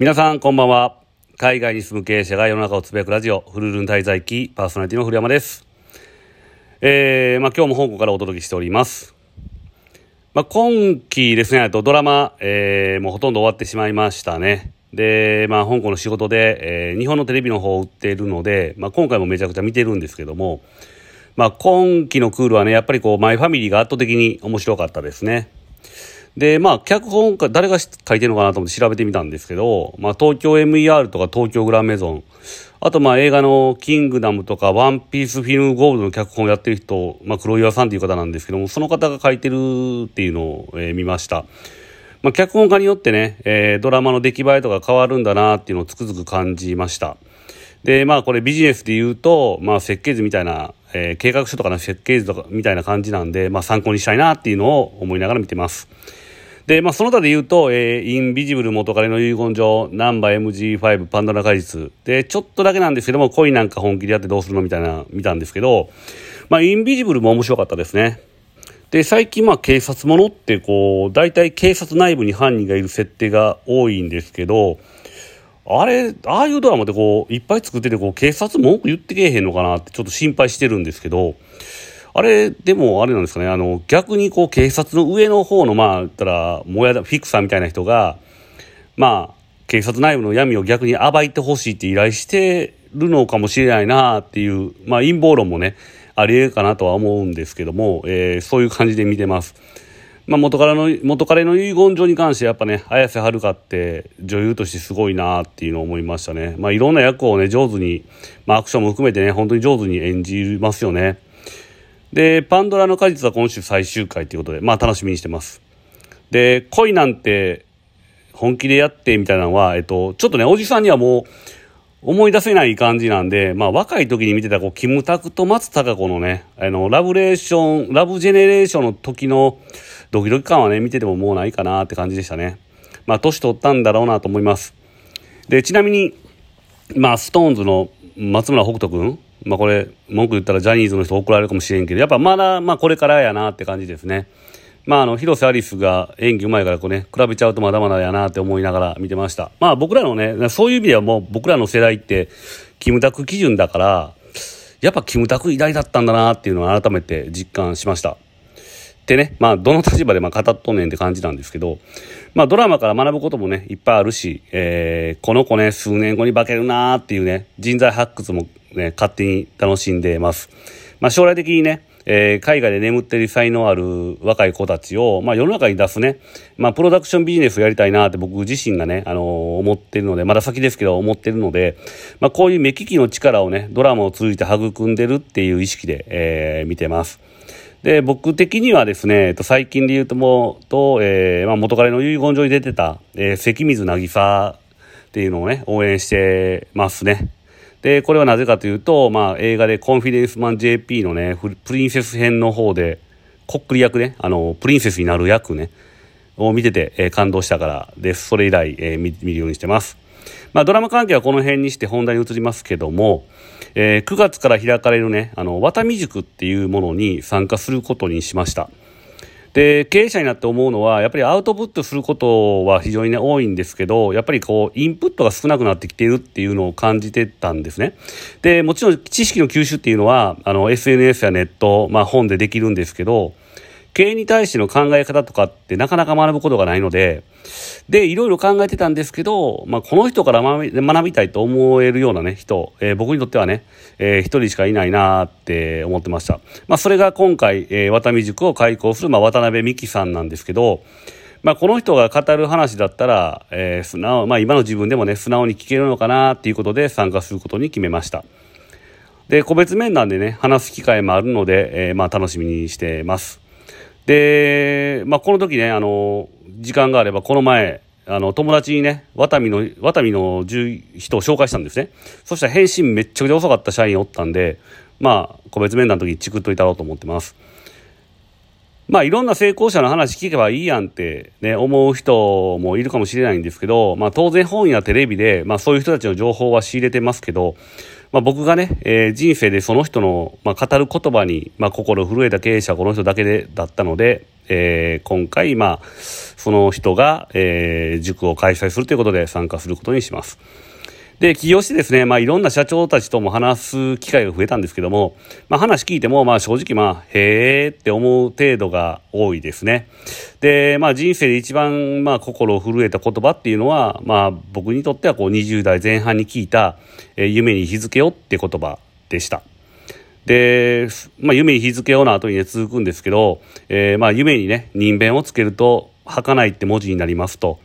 皆さんこんばんは。海外に住む経営者が世の中をつぶやくラジオフルルン滞在記パーソナリティの古山です。えー、まあ今日も香港からお届けしております。まあ今期ですねとドラマ、えー、もうほとんど終わってしまいましたね。で、まあ、香港の仕事で、えー、日本のテレビの方を売っているので、まあ、今回もめちゃくちゃ見てるんですけども、まあ、今期のクールはね、やっぱりこう、マイファミリーが圧倒的に面白かったですね。で、まあ、脚本か、誰が書いてるのかなと思って調べてみたんですけど、まあ、東京 MER とか東京グランメゾン、あと、まあ、映画のキングダムとか、ワンピースフィルムゴールドの脚本をやってる人、まあ、黒岩さんという方なんですけども、その方が書いてるっていうのを、えー、見ました。まあ、脚本家によってね、えー、ドラマの出来栄えとか変わるんだなっていうのをつくづく感じました。で、まあこれビジネスで言うと、まあ設計図みたいな、えー、計画書とかの設計図とかみたいな感じなんで、まあ参考にしたいなっていうのを思いながら見てます。で、まあその他で言うと、えー、インビジブル元彼の遺言状、ナンバー MG5 パンドラ果実。で、ちょっとだけなんですけども、恋なんか本気でやってどうするのみたいな、見たんですけど、まあインビジブルも面白かったですね。で、最近まあ警察ものってこう、大体警察内部に犯人がいる設定が多いんですけど、あれ、ああいうドラマでこう、いっぱい作っててこう、警察文句言ってけえへんのかなってちょっと心配してるんですけど、あれ、でもあれなんですかね、あの、逆にこう、警察の上の方のまあ、たら、もやだ、フィクサーみたいな人が、まあ、警察内部の闇を逆に暴いてほしいって依頼してるのかもしれないなっていう、まあ陰謀論もね、ありえるかなとは思うんですけども、えー、そういう感じで見てます。まあ、元彼の元彼の遺言状に関してやっぱね綾瀬はるかって女優としてすごいなっていうのを思いましたね、まあ、いろんな役をね上手に、まあ、アクションも含めてね本当に上手に演じますよね。でパンドラの果実は今週最終回ということでまあ楽しみにしてます。で恋なんて本気でやってみたいなのは、えっと、ちょっとねおじさんにはもう思い出せない感じなんで、まあ若い時に見てたこう、キムタクと松たか子のね、あの、ラブレーション、ラブジェネレーションの時のドキドキ感はね、見ててももうないかなって感じでしたね。まあ年取ったんだろうなと思います。で、ちなみに、まあストーンズの松村北斗くん、まあこれ、文句言ったらジャニーズの人怒られるかもしれんけど、やっぱまだ、まあこれからやなって感じですね。まあ、あの、広瀬アリスが演技うまいからこうね、比べちゃうとまだまだやなって思いながら見てました。まあ僕らのね、そういう意味ではもう僕らの世代って、キムタク基準だから、やっぱキムタク偉大だったんだなっていうのを改めて実感しました。でね、まあどの立場でまあ語っとんねんって感じなんですけど、まあドラマから学ぶこともね、いっぱいあるし、えー、この子ね、数年後に化けるなーっていうね、人材発掘もね、勝手に楽しんでます。まあ将来的にね、えー、海外で眠ってる才能ある若い子たちを、まあ、世の中に出すね、まあ、プロダクションビジネスやりたいなって僕自身がね、あのー、思ってるので、まだ先ですけど思ってるので、まあ、こういう目利きの力をね、ドラマを通じて育んでるっていう意識で、えー、見てます。で、僕的にはですね、えっと、最近で言うとも、と、えー、まあ、元彼の遺言状に出てた、えー、関水渚っていうのをね、応援してますね。で、これはなぜかというと、まあ、映画でコンフィデンスマン JP のね、プリンセス編の方で、こっくり役ね、あの、プリンセスになる役ね、を見てて、えー、感動したからです。それ以来、えー、見見るようにしてます。まあ、ドラマ関係はこの辺にして本題に移りますけども、えー、9月から開かれるね、あの、ワタミ塾っていうものに参加することにしました。で経営者になって思うのはやっぱりアウトプットすることは非常に、ね、多いんですけどやっぱりこうインプットが少なくなってきているっていうのを感じてたんですね。でもちろん知識の吸収っていうのはあの SNS やネット、まあ、本でできるんですけど経営に対しての考え方とかってなかなか学ぶことがないので、で、いろいろ考えてたんですけど、まあ、この人から学びたいと思えるようなね、人、えー、僕にとってはね、えー、一人しかいないなって思ってました。まあ、それが今回、えー、渡美塾を開講する、まあ、渡辺美希さんなんですけど、まあ、この人が語る話だったら、えー、素直、まあ、今の自分でもね、素直に聞けるのかなっていうことで参加することに決めました。で、個別面談でね、話す機会もあるので、えー、まあ、楽しみにしてます。で、まあ、この時ね、あの、時間があれば、この前、あの、友達にね、ワタミの、ワタミの人を紹介したんですね。そしたら返信めっちゃくちゃ遅かった社員おったんで、まあ、個別面談の時にチクっといたろうと思ってます。まあいろんな成功者の話聞けばいいやんってね、思う人もいるかもしれないんですけど、まあ当然本やテレビで、まあそういう人たちの情報は仕入れてますけど、まあ僕がね、えー、人生でその人の、まあ、語る言葉に、まあ心震えた経営者はこの人だけでだったので、えー、今回、まあ、その人が、えー、塾を開催するということで参加することにします。で、起業してですね、まあいろんな社長たちとも話す機会が増えたんですけども、まあ話聞いても、まあ正直まあ、へーって思う程度が多いですね。で、まあ人生で一番まあ心を震えた言葉っていうのは、まあ僕にとってはこう20代前半に聞いた、えー、夢に日付よって言葉でした。で、まあ夢に日付よの後にね続くんですけど、えー、まあ夢にね、人弁をつけると、儚いって文字になりますと。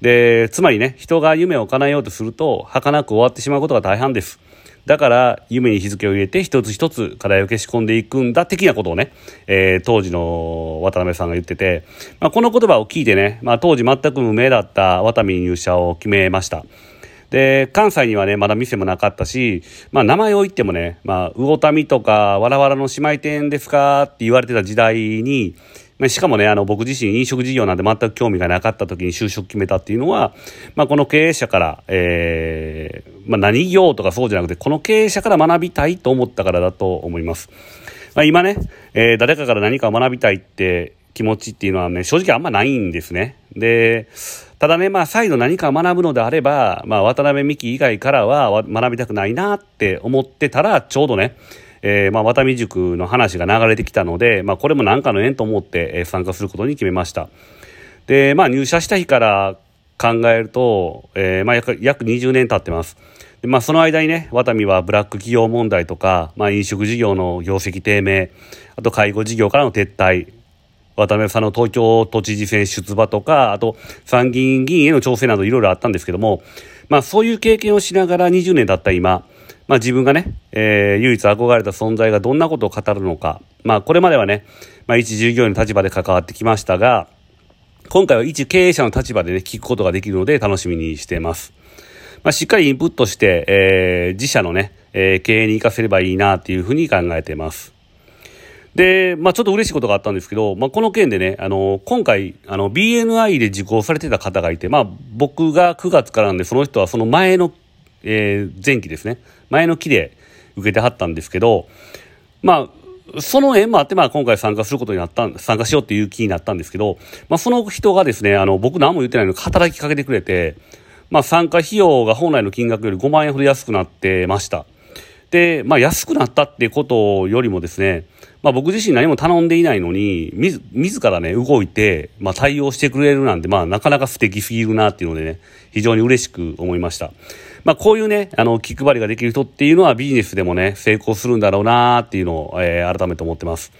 で、つまりね、人が夢を叶えようとすると、儚く終わってしまうことが大半です。だから、夢に日付を入れて、一つ一つ課題を消し込んでいくんだ、的なことをね、えー、当時の渡辺さんが言ってて、まあ、この言葉を聞いてね、まあ、当時全く無名だった渡辺入社を決めました。で、関西にはね、まだ店もなかったし、まあ名前を言ってもね、まあ、魚民とか、わらわらの姉妹店ですかって言われてた時代に、まあ、しかもね、あの、僕自身飲食事業なんて全く興味がなかった時に就職決めたっていうのは、まあ、この経営者から、ええー、まあ、何業とかそうじゃなくて、この経営者から学びたいと思ったからだと思います。まあ、今ね、えー、誰かから何かを学びたいって気持ちっていうのはね、正直あんまないんですね。で、ただね、まあ、再度何かを学ぶのであれば、まあ、渡辺美樹以外からは学びたくないなって思ってたら、ちょうどね、えー、まあ、渡美塾の話が流れてきたので、まあ、これも何かの縁と思って、参加することに決めました。で、まあ、入社した日から考えると、えー、まあ約、約20年経ってます。まあ、その間にね、ワタミはブラック企業問題とか、まあ、飲食事業の業績低迷、あと介護事業からの撤退、渡辺さんの東京都知事選出馬とか、あと参議院議員への調整などいろいろあったんですけども、まあそういう経験をしながら20年経った今、まあ、自分がね、えー、唯一憧れた存在がどんなことを語るのか、まあ、これまではね、まあ、一従業員の立場で関わってきましたが、今回は一経営者の立場でね、聞くことができるので楽しみにしています。まあ、しっかりインプットして、えー、自社のね、えー、経営に活かせればいいなっていうふうに考えています。で、まあ、ちょっと嬉しいことがあったんですけど、まあ、この件でね、あの、今回、あの、BNI で受講されてた方がいて、まあ、僕が9月からなんで、その人はその前のえー、前期ですね前の期で受けてはったんですけどまあその縁もあって、まあ、今回参加することになった参加しようっていう気になったんですけど、まあ、その人がですねあの僕何も言ってないのに働きかけてくれて、まあ、参加費用が本来の金額より5万円ほど安くなってました。で、まあ、安くなったってことよりもですね、まあ、僕自身何も頼んでいないのに、自自らね、動いて、まあ、対応してくれるなんて、まあ、なかなか素敵すぎるなっていうのでね、非常に嬉しく思いました。まあ、こういうね、あの、気配りができる人っていうのはビジネスでもね、成功するんだろうなっていうのを、えー、改めて思ってます。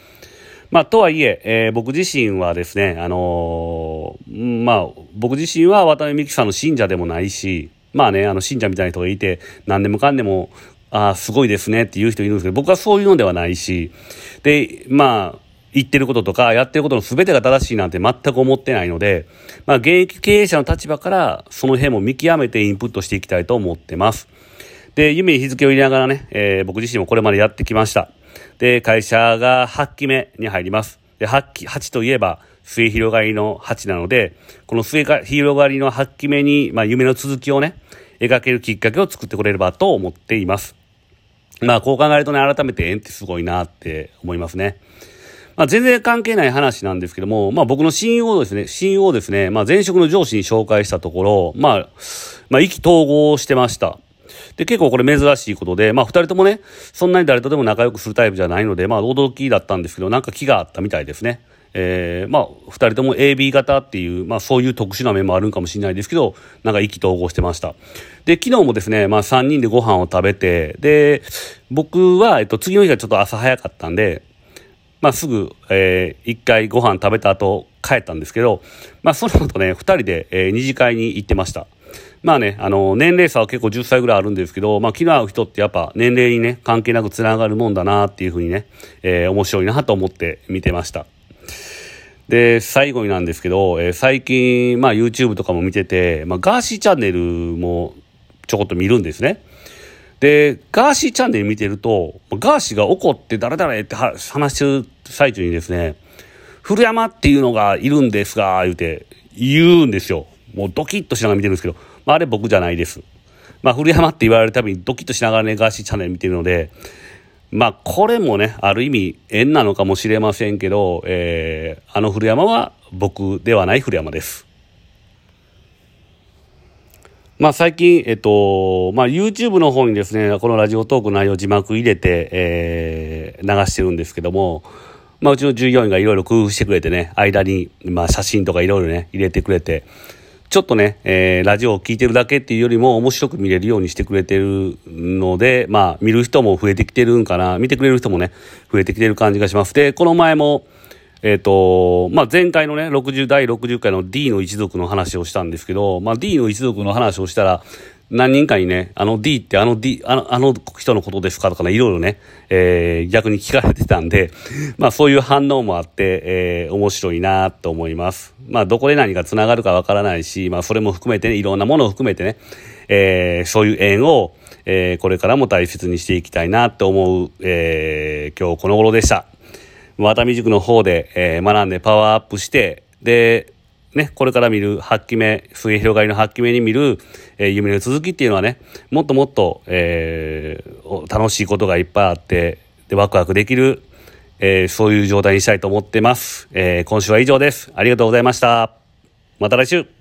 まあ、とはいええー、僕自身はですね、あのー、まあ、僕自身は渡辺美樹さんの信者でもないし、まあね、あの、信者みたいな人がいて、何でもかんでも、ああ、すごいですねっていう人いるんですけど、僕はそういうのではないし、で、まあ、言ってることとか、やってることの全てが正しいなんて全く思ってないので、まあ、現役経営者の立場から、その辺も見極めてインプットしていきたいと思ってます。で、夢に日付を入れながらね、えー、僕自身もこれまでやってきました。で、会社が8期目に入ります。で、8期、8といえば、末広がりの8なので、この末広がりの8期目に、まあ、夢の続きをね、描けるきっかけを作ってくれればと思っています。まあ、こう考えるとね、改めて縁ってすごいなって思いますね。まあ、全然関係ない話なんですけども、まあ、僕の親友をですね、親友をですね、まあ、前職の上司に紹介したところ、まあ、まあ、意気投合してました。で、結構これ珍しいことで、まあ、二人ともね、そんなに誰とでも仲良くするタイプじゃないので、まあ、驚きだったんですけど、なんか気があったみたいですね。えー、まあ、二人とも AB 型っていう、まあ、そういう特殊な面もあるんかもしれないですけど、なんか意気投合してました。で、昨日もですね、まあ、三人でご飯を食べて、で、僕は、えっと、次の日がちょっと朝早かったんで、まあ、すぐ、えー、一回ご飯食べた後、帰ったんですけど、まあ、その後ね、二人で、えー、二次会に行ってました。まあね、あの、年齢差は結構10歳ぐらいあるんですけど、まあ、気の合う人ってやっぱ年齢にね、関係なく繋がるもんだなっていうふうにね、えー、面白いなと思って見てました。で、最後になんですけど、えー、最近、まあ YouTube とかも見てて、まあガーシーチャンネルもちょこっと見るんですね。で、ガーシーチャンネル見てると、ガーシーが怒って誰々って話してる最中にですね、古山っていうのがいるんですが、言うて、言うんですよ。もうドキッとしながら見てるんですけど、まあ、あれ僕じゃないです。まあ、古山って言われるたびにドキッとしながらね、ガーシーチャンネル見てるので、まあ、これもね、ある意味縁なのかもしれませんけど、えー、あの古山は僕ではない古山です。まあ、最近、えっと、まあ、YouTube の方にですね、このラジオトークの内容字幕入れて、えー、流してるんですけども、まあ、うちの従業員がいろいろ工夫してくれてね、間に、まあ、写真とかいろいろね、入れてくれて、ちょっとね、えー、ラジオを聴いてるだけっていうよりも面白く見れるようにしてくれてるので、まあ、見る人も増えてきてるんかな、見てくれる人もね、増えてきてる感じがします。で、この前も、えっ、と、まあ、前回のね、60、第60回の D の一族の話をしたんですけど、まあ、D の一族の話をしたら、何人かにね、あの D ってあの D、あの、あの人のことですかとかね、いろいろね、えー、逆に聞かれてたんで、まあそういう反応もあって、えー、面白いなと思います。まあどこで何が繋がるかわからないし、まあそれも含めてね、いろんなものを含めてね、えー、そういう縁を、えー、これからも大切にしていきたいなと思う、えー、今日この頃でした。渡美塾の方で、えー、学んでパワーアップして、で、ね、これから見る8期目、末広がりの8期目に見る、えー、夢の続きっていうのはね、もっともっと、えー、楽しいことがいっぱいあって、で、ワクワクできる、えー、そういう状態にしたいと思ってます。えー、今週は以上です。ありがとうございました。また来週